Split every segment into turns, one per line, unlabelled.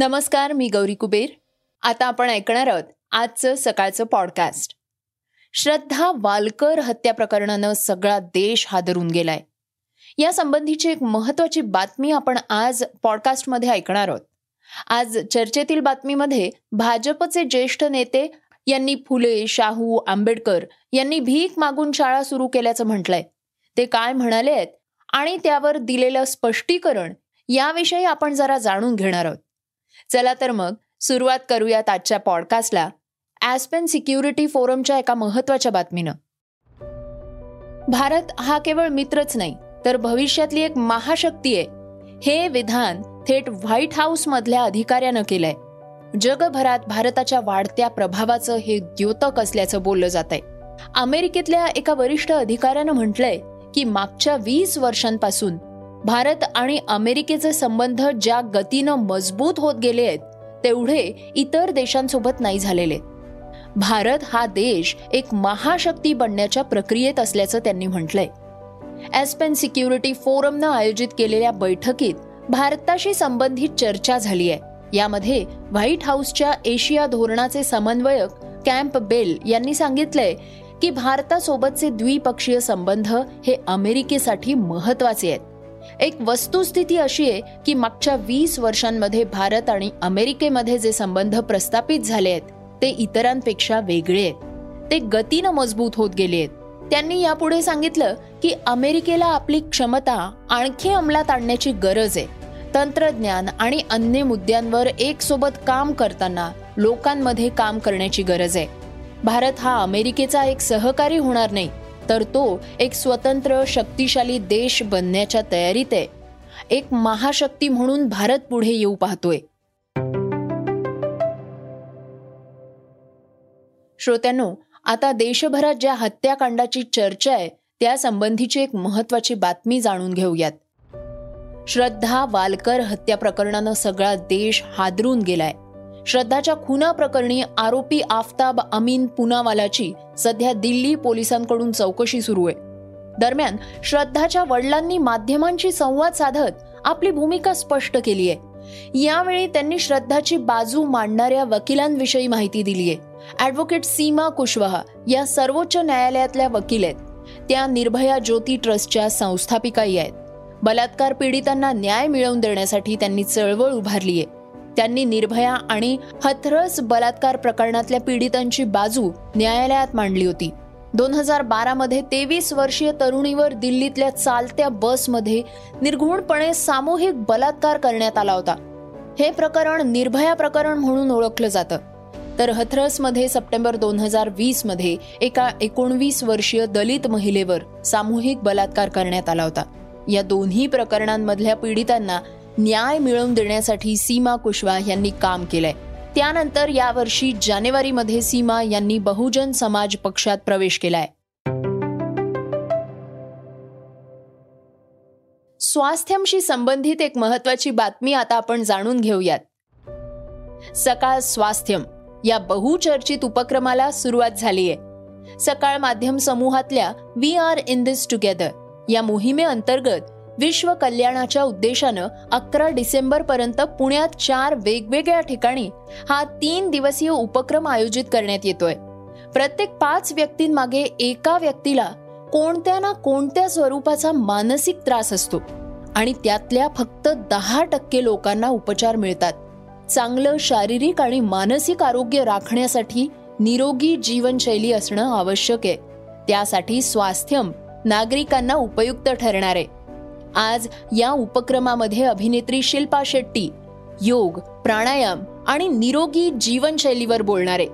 नमस्कार मी गौरी कुबेर. आता आपण ऐकणार आहोत आजचं सकाळचं पॉडकास्ट श्रद्धा वालकर हत्या प्रकरणानं सगळा देश हादरून गेलाय. या संबंधीची एक महत्वाची बातमी आपण आज पॉडकास्टमध्ये ऐकणार आहोत. आज चर्चेतील बातमीमध्ये भाजपचे ज्येष्ठ नेते यांनी फुले शाहू आंबेडकर यांनी भीक मागून शाळा सुरू केल्याचं म्हटलंय. ते काय म्हणाले आहेत आणि त्यावर दिलेलं स्पष्टीकरण याविषयी आपण जरा जाणून घेणार आहोत. चला तर मग सुरुवात करूयात आजच्या पॉडकास्टला ॲस्पेन सिक्युरिटी फोरमच्या एका महत्त्वाच्या बातमीनं. भारत हा केवळ मित्रच नाही तर भविष्यातली एक महाशक्ती आहे. हे विधान थेट व्हाईट हाऊस मधल्या अधिकाऱ्यानं केलंय. जगभरात भारताच्या वाढत्या प्रभावाचं हे द्योतक असल्याचं बोललं जात आहे अमेरिकेतल्या एका वरिष्ठ अधिकाऱ्यानं म्हटलंय की मागच्या वीस वर्षांपासून भारत आणि अमेरिकेचे संबंध ज्या गतीनं मजबूत होत गेले आहेत तेवढे इतर देशांसोबत नाही झालेले. भारत हा देश एक महाशक्ती बनण्याच्या प्रक्रियेत असल्याचं त्यांनी म्हटलंय. एस्पेन सिक्युरिटी फोरमनं आयोजित केलेल्या बैठकीत भारताशी संबंधित चर्चा झाली आहे. यामध्ये व्हाईट हाऊसच्या एशिया धोरणाचे समन्वयक कॅम्प बेल यांनी सांगितलंय की भारतासोबतचे द्विपक्षीय संबंध हे अमेरिकेसाठी महत्त्वाचे आहेत. एक वस्तुस्थिती अशी आहे की मागच्या वीस वर्षांमध्ये भारत आणि अमेरिकेमध्ये जे संबंध प्रस्थापित झाले आहेत ते इतरांपेक्षा वेगळे आहेत. ते गतीनं मजबूत होत गेले आहेत. त्यांनी यापुढे सांगितलं की अमेरिकेला आपली क्षमता आणखी अंमलात आणण्याची गरज आहे. तंत्रज्ञान आणि अन्य मुद्द्यांवर एक सोबत काम करताना लोकांमध्ये काम करण्याची गरज आहे. भारत हा अमेरिकेचा एक सहकारी होणार नाही तर तो एक स्वतंत्र शक्तिशाली देश बनण्याच्या तयारीत आहे. एक महाशक्ती म्हणून भारत पुढे येऊ पाहतोय. श्रोत्यांनो आता देशभरात ज्या हत्याकांडाची चर्चा आहे त्या संबंधीची एक महत्वाची बातमी जाणून घेऊयात. श्रद्धा वालकर हत्या प्रकरणानं सगळा देश हादरून गेलाय. श्रद्धाच्या खुना प्रकरणी आरोपी आफताब अमीन पुनावालाची सध्या दिल्ली पोलिसांकडून चौकशी सुरू आहे. दरम्यान श्रद्धाच्या वडिलांनी माध्यमांशी संवाद साधत आपली भूमिका स्पष्ट केली आहे. यावेळी त्यांनी श्रद्धाची बाजू मांडणाऱ्या वकिलांविषयी माहिती दिली आहे. ॲडव्होकेट सीमा कुशवाहा या सर्वोच्च न्यायालयातल्या वकील आहेत. त्या निर्भया ज्योती ट्रस्टच्या संस्थापिकाही आहेत. बलात्कार पीडितांना न्याय मिळवून देण्यासाठी त्यांनी चळवळ उभारली आहे. त्यांनी निर्भया आणि हथरस बलात्कार प्रकरणातल्या पीडितांची बाजू न्यायालयात मांडली होती. दोन हजार बारामध्ये तेवीस वर्षीय तरुणीवर दिल्लीतल्या चालत्या बसमध्ये निर्घुणपणे सामूहिक बलात्कार करण्यात आला होता. हे प्रकरण निर्भया प्रकरण म्हणून ओळखलं जातं. तर हथरसमध्ये सप्टेंबर दोन हजार वीसमध्ये एका एकोणवीस वर्षीय दलित महिलेवर सामूहिक बलात्कार करण्यात आला होता. या दोन्ही प्रकरणांमधल्या पीडितांना न्याय मिळवून देण्यासाठी सीमा कुशवा यांनी काम केलंय. त्यानंतर यावर्षी जानेवारीमध्ये सीमा यांनी बहुजन समाज पक्षात प्रवेश केलाय. स्वास्थ्यमशी संबंधित एक महत्वाची बातमी आता आपण जाणून घेऊयात. सकाळ स्वास्थ्यम या बहुचर्चित उपक्रमाला सुरुवात झाली आहे सकाळ माध्यम समूहातल्या we are in this together या मोहिमेअंतर्गत विश्व कल्याणाच्या उद्देशानं अकरा डिसेंबर पर्यंत पुण्यात चार वेगवेगळ्या ठिकाणी हा तीन दिवसीय उपक्रम आयोजित करण्यात येतोय. प्रत्येक पाच व्यक्तींमागे एका व्यक्तीला कोणत्या ना कोणत्या स्वरूपाचा मानसिक त्रास असतो आणि त्यातल्या फक्त दहा टक्के लोकांना उपचार मिळतात. चांगलं शारीरिक आणि मानसिक आरोग्य राखण्यासाठी निरोगी जीवनशैली असणं आवश्यक आहे. त्यासाठी स्वास्थ्यम नागरिकांना उपयुक्त ठरणार आहे. आज या उपक्रमामध्ये अभिनेत्री शिल्पा शेट्टी योग प्राणायाम आणि निरोगी जीवनशैलीवर बोलणारे.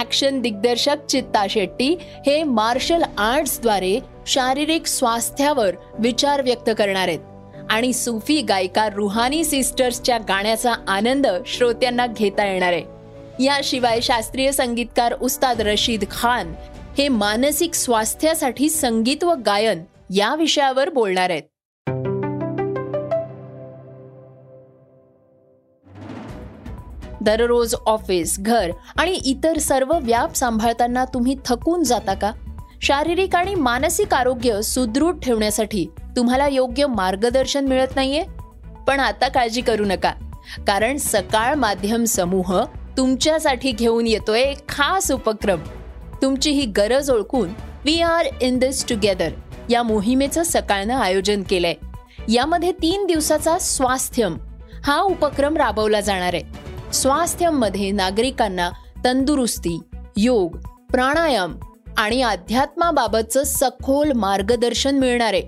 ऍक्शन दिग्दर्शक चित्ता शेट्टी हे मार्शल आर्ट्सद्वारे शारीरिक स्वास्थ्यावर विचार व्यक्त करणार आहेत. आणि सुफी गायिका रुहानी सिस्टर्सच्या गाण्याचा आनंद श्रोत्यांना घेता येणार आहे. याशिवाय शास्त्रीय संगीतकार उस्ताद रशीद खान हे मानसिक स्वास्थ्यासाठी संगीत व गायन या विषयावर बोलणार आहेत. दररोज ऑफिस घर आणि इतर सर्व व्याप सांभाळताना तुम्ही थकून जाता का? शारीरिक आणि मानसिक आरोग्य सुदृढ ठेवण्यासाठी तुम्हाला योग्य मार्गदर्शन मिळत नाहीये? पण आता काळजी करू नका कारण सकाळ माध्यम समूह तुमच्यासाठी घेऊन येतोय खास उपक्रम. तुमची ही गरज ओळखून we are in this together या मोहिमेचं सकाळनं आयोजन केलंय. यामध्ये तीन दिवसाचा स्वास्थ्यम हा उपक्रम राबवला जाणार आहे. स्वास्थ्यमध्ये नागरिकांना तंदुरुस्ती योग प्राणायाम आणि अध्यात्माबाबतचं सखोल मार्गदर्शन मिळणार. आहे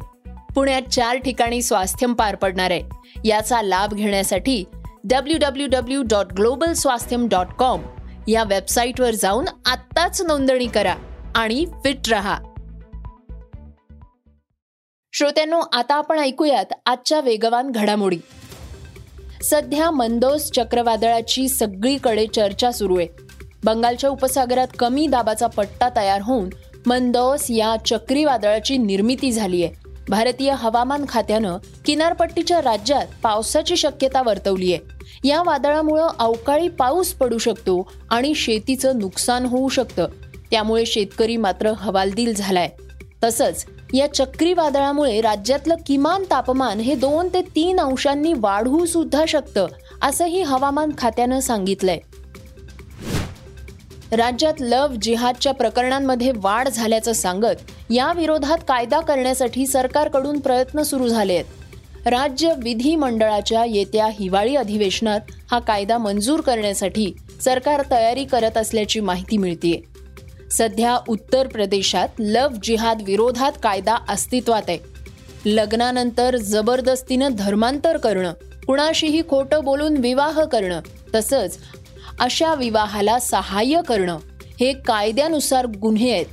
पुण्यात चार ठिकाणी स्वास्थ्यम पार पडणार आहे. याचा लाभ घेण्यासाठी W W W dot global Swasthyam dot com या वेबसाईटवर जाऊन आत्ताच नोंदणी करा आणि फिट रहा. श्रोत्यांनो आता आपण ऐकूयात आजच्या वेगवान घडामोडी. सध्या मंदोस चक्रवादळाची सगळीकडे चर्चा सुरू आहे. बंगालच्या उपसागरात कमी दाबाचा पट्टा तयार होऊन मंदोस या चक्रीवादळाची निर्मिती झाली आहे. भारतीय हवामान खात्यानं किनारपट्टीच्या राज्यात पावसाची शक्यता वर्तवली आहे. या वादळामुळं अवकाळी पाऊस पडू शकतो आणि शेतीचं नुकसान होऊ शकतं. त्यामुळे शेतकरी मात्र हवालदिल झालाय. तसंच या चक्रीवादळामुळे राज्यातलं किमान तापमान हे दोन ते तीन अंशांनी वाढू सुद्धा शकतं असंही हवामान खात्यानं सांगितलंय. राज्यात लव जिहादच्या प्रकरणांमध्ये वाढ झाल्याचं सांगत या विरोधात कायदा करण्यासाठी सरकारकडून प्रयत्न सुरू झाले आहेत राज्य विधिमंडळाच्या येत्या हिवाळी अधिवेशनात हा कायदा मंजूर करण्यासाठी सरकार तयारी करत असल्याची माहिती मिळतीये. सध्या उत्तर प्रदेशात लव जिहाद विरोधात कायदा अस्तित्वात आहे. लग्नानंतर जबरदस्तीनं धर्मांतर करणं कुणाशीही खोटं बोलून विवाह करणं तसंच अशा विवाहाला सहाय्य करणं हे कायद्यानुसार गुन्हे आहेत.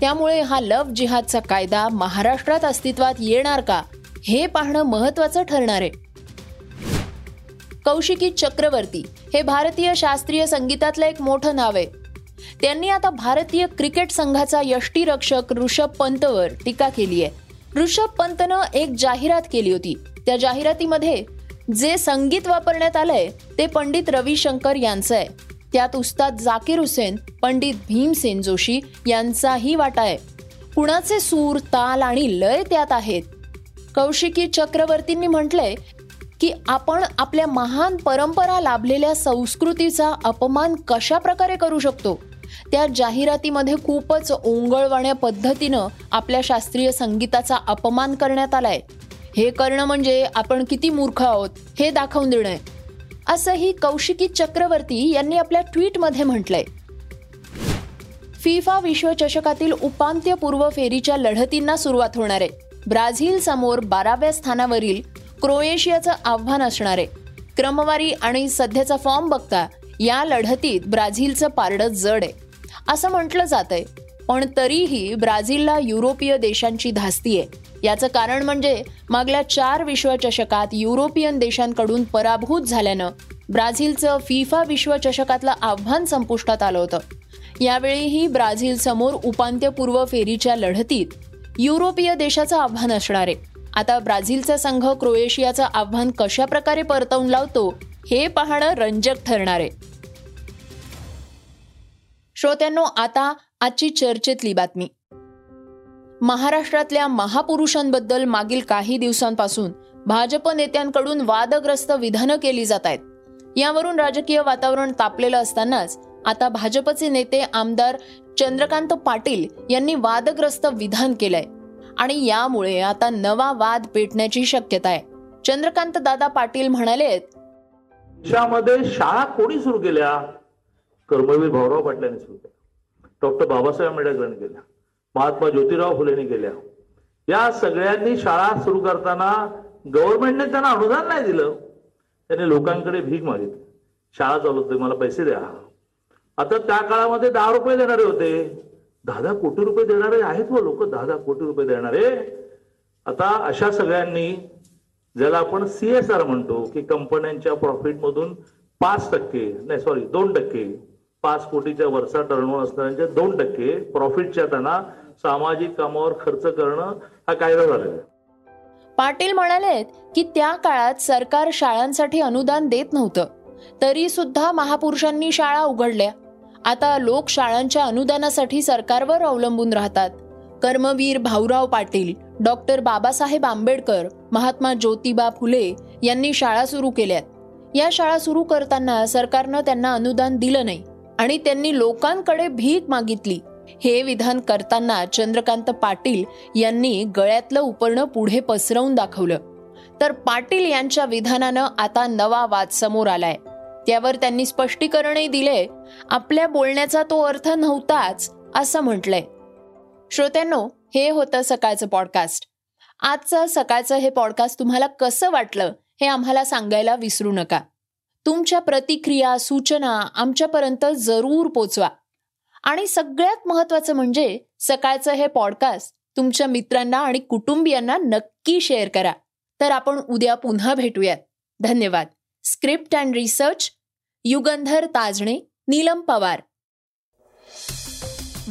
त्यामुळे हा लव जिहादचा कायदा महाराष्ट्रात अस्तित्वात येणार का हे पाहणं महत्वाचं ठरणार आहे. कौशिकी चक्रवर्ती हे भारतीय शास्त्रीय संगीतातलं एक मोठं नाव आहे. त्यांनी आता भारतीय क्रिकेट संघाचा यष्टीरक्षक ऋषभ पंतवर टीका केली आहे. ऋषभ पंतनं एक जाहिरात केली होती. त्या जाहिरातीमध्ये जे संगीत वापरण्यात आलंय ते पंडित रविशंकर यांचं आहे. त्यात उस्ताद जाकीर हुसेन पंडित भीमसेन जोशी यांचाही वाटा आहे. कुणाचे सूर ताल आणि लय त्यात आहेत? कौशिकी चक्रवर्तींनी म्हटलंय की आपण आपल्या महान परंपरा लाभलेल्या संस्कृतीचा अपमान कशा प्रकारे करू शकतो? त्या जाहिरातीमध्ये खूपच ओंगळवाण्या पद्धतीनं आपल्या शास्त्रीय संगीताचा अपमान करण्यात आलाय. हे करणं म्हणजे आपण किती मूर्ख आहोत हे दाखवून देणं असंही कौशिकी चक्रवर्ती यांनी आपल्या ट्विटमध्ये म्हटलंय. फिफा विश्वचषकातील उपांत्यपूर्व फेरीच्या लढतींना सुरुवात होणार आहे. ब्राझील समोर बाराव्या स्थानावरील क्रोएशियाचं आव्हान असणार आहे. क्रमवारी आणि सध्याचा फॉर्म बघता या लढतीत ब्राझीलचं पारडं जड आहे. असं म्हटलं जात आहे पण तरीही ब्राझीलला युरोपीय देशांची धास्ती आहे. याचं कारण म्हणजे मागल्या चार विश्वचषकात युरोपियन देशांकडून पराभूत झाल्यानं ब्राझीलचं फिफा विश्वचषकातलं आव्हान संपुष्टात आलं होतं. यावेळीही ब्राझील समोर उपांत्यपूर्व फेरीच्या लढतीत युरोपीय देशाचं आव्हान असणार आहे. आता ब्राझीलचा संघ क्रोएशियाचं आव्हान कशा प्रकारे परतवून लावतो हे पाहणं रंजक ठरणार आहे. श्रोत्यांनो आता आजची चर्चेतली बातमी. महाराष्ट्रातल्या महापुरुषांबद्दल मागील काही दिवसांपासून भाजप नेत्यांकडून वादग्रस्त विधानं केली जात आहेत. यावरून राजकीय वातावरण तापलेलं असतानाच आता भाजपचे नेते आमदार चंद्रकांत पाटील यांनी वादग्रस्त विधान केलंय. आणि यामुळे आता नवा वाद पेटण्याची शक्यता आहे. चंद्रकांत दादा पाटील म्हणाले
देशामध्ये शाळा कोणी सुरू केल्या? कर्मवीर भाऊराव पाटलांनी सुरू केल्या डॉक्टर बाबासाहेब आंबेडकरांनी केल्या महात्मा ज्योतिराव फुलेंनी केल्या या सगळ्यांनी शाळा सुरू करताना गव्हर्नमेंटने त्यांना अनुदान नाही दिलं. त्यांनी लोकांकडे भीक मागितली. शाळा चालवते मला पैसे द्या. आता त्या काळामध्ये दहा रुपये देणारे होते. दहा दहा कोटी रुपये देणारे आहेत व लोक दहा दहा कोटी रुपये देणारे. आता अशा सगळ्यांनी ज्याला आपण सीएसआर म्हणतो की कंपन्यांच्या प्रॉफिटमधून पाच टक्के नाही सॉरी दोन टक्के पाच कोटीच्या वरचा टर्नओव्हर असणाऱ्यांच्या दोन टक्के प्रॉफिटच्या त्यांना सामाजिक कामावर खर्च करणं हा कायदा झालेला आहे.
पाटील म्हणालेत की त्या काळात सरकार शाळांसाठी अनुदान देत नव्हतं. तरी सुद्धा महापुरुषांनी शाळा उघडल्या. आता लोक शाळांच्या अनुदानासाठी सरकारवर अवलंबून राहतात. कर्मवीर भाऊराव पाटील डॉक्टर बाबासाहेब आंबेडकर महात्मा ज्योतिबा फुले यांनी शाळा सुरू केल्यात. या शाळा सुरू करताना सरकारनं त्यांना अनुदान दिलं नाही. आणि त्यांनी लोकांकडे भीक मागितली. हे विधान करताना चंद्रकांत पाटील यांनी गळ्यातलं उपरणं पुढे पसरवून दाखवलं. तर पाटील यांच्या विधानानं आता नवा वाद समोर आलाय. त्यावर त्यांनी स्पष्टीकरणही दिले. आपल्या बोलण्याचा तो अर्थ नव्हताच असं म्हटलंय. श्रोत्यांनो हे होतं सकाळचं पॉडकास्ट आजचं सकाळचं हे पॉडकास्ट तुम्हाला कसं वाटलं हे आम्हाला सांगायला विसरू नका. तुमच्या प्रतिक्रिया सूचना आमच्यापर्यंत जरूर पोचवा. आणि सगळ्यात महत्वाचं म्हणजे सकाळचं हे पॉडकास्ट तुमच्या मित्रांना आणि कुटुंबियांना नक्की शेअर करा. तर आपण उद्या पुन्हा भेटूयात. धन्यवाद. Script and research Yugandhar Tajane Neelam Pawar.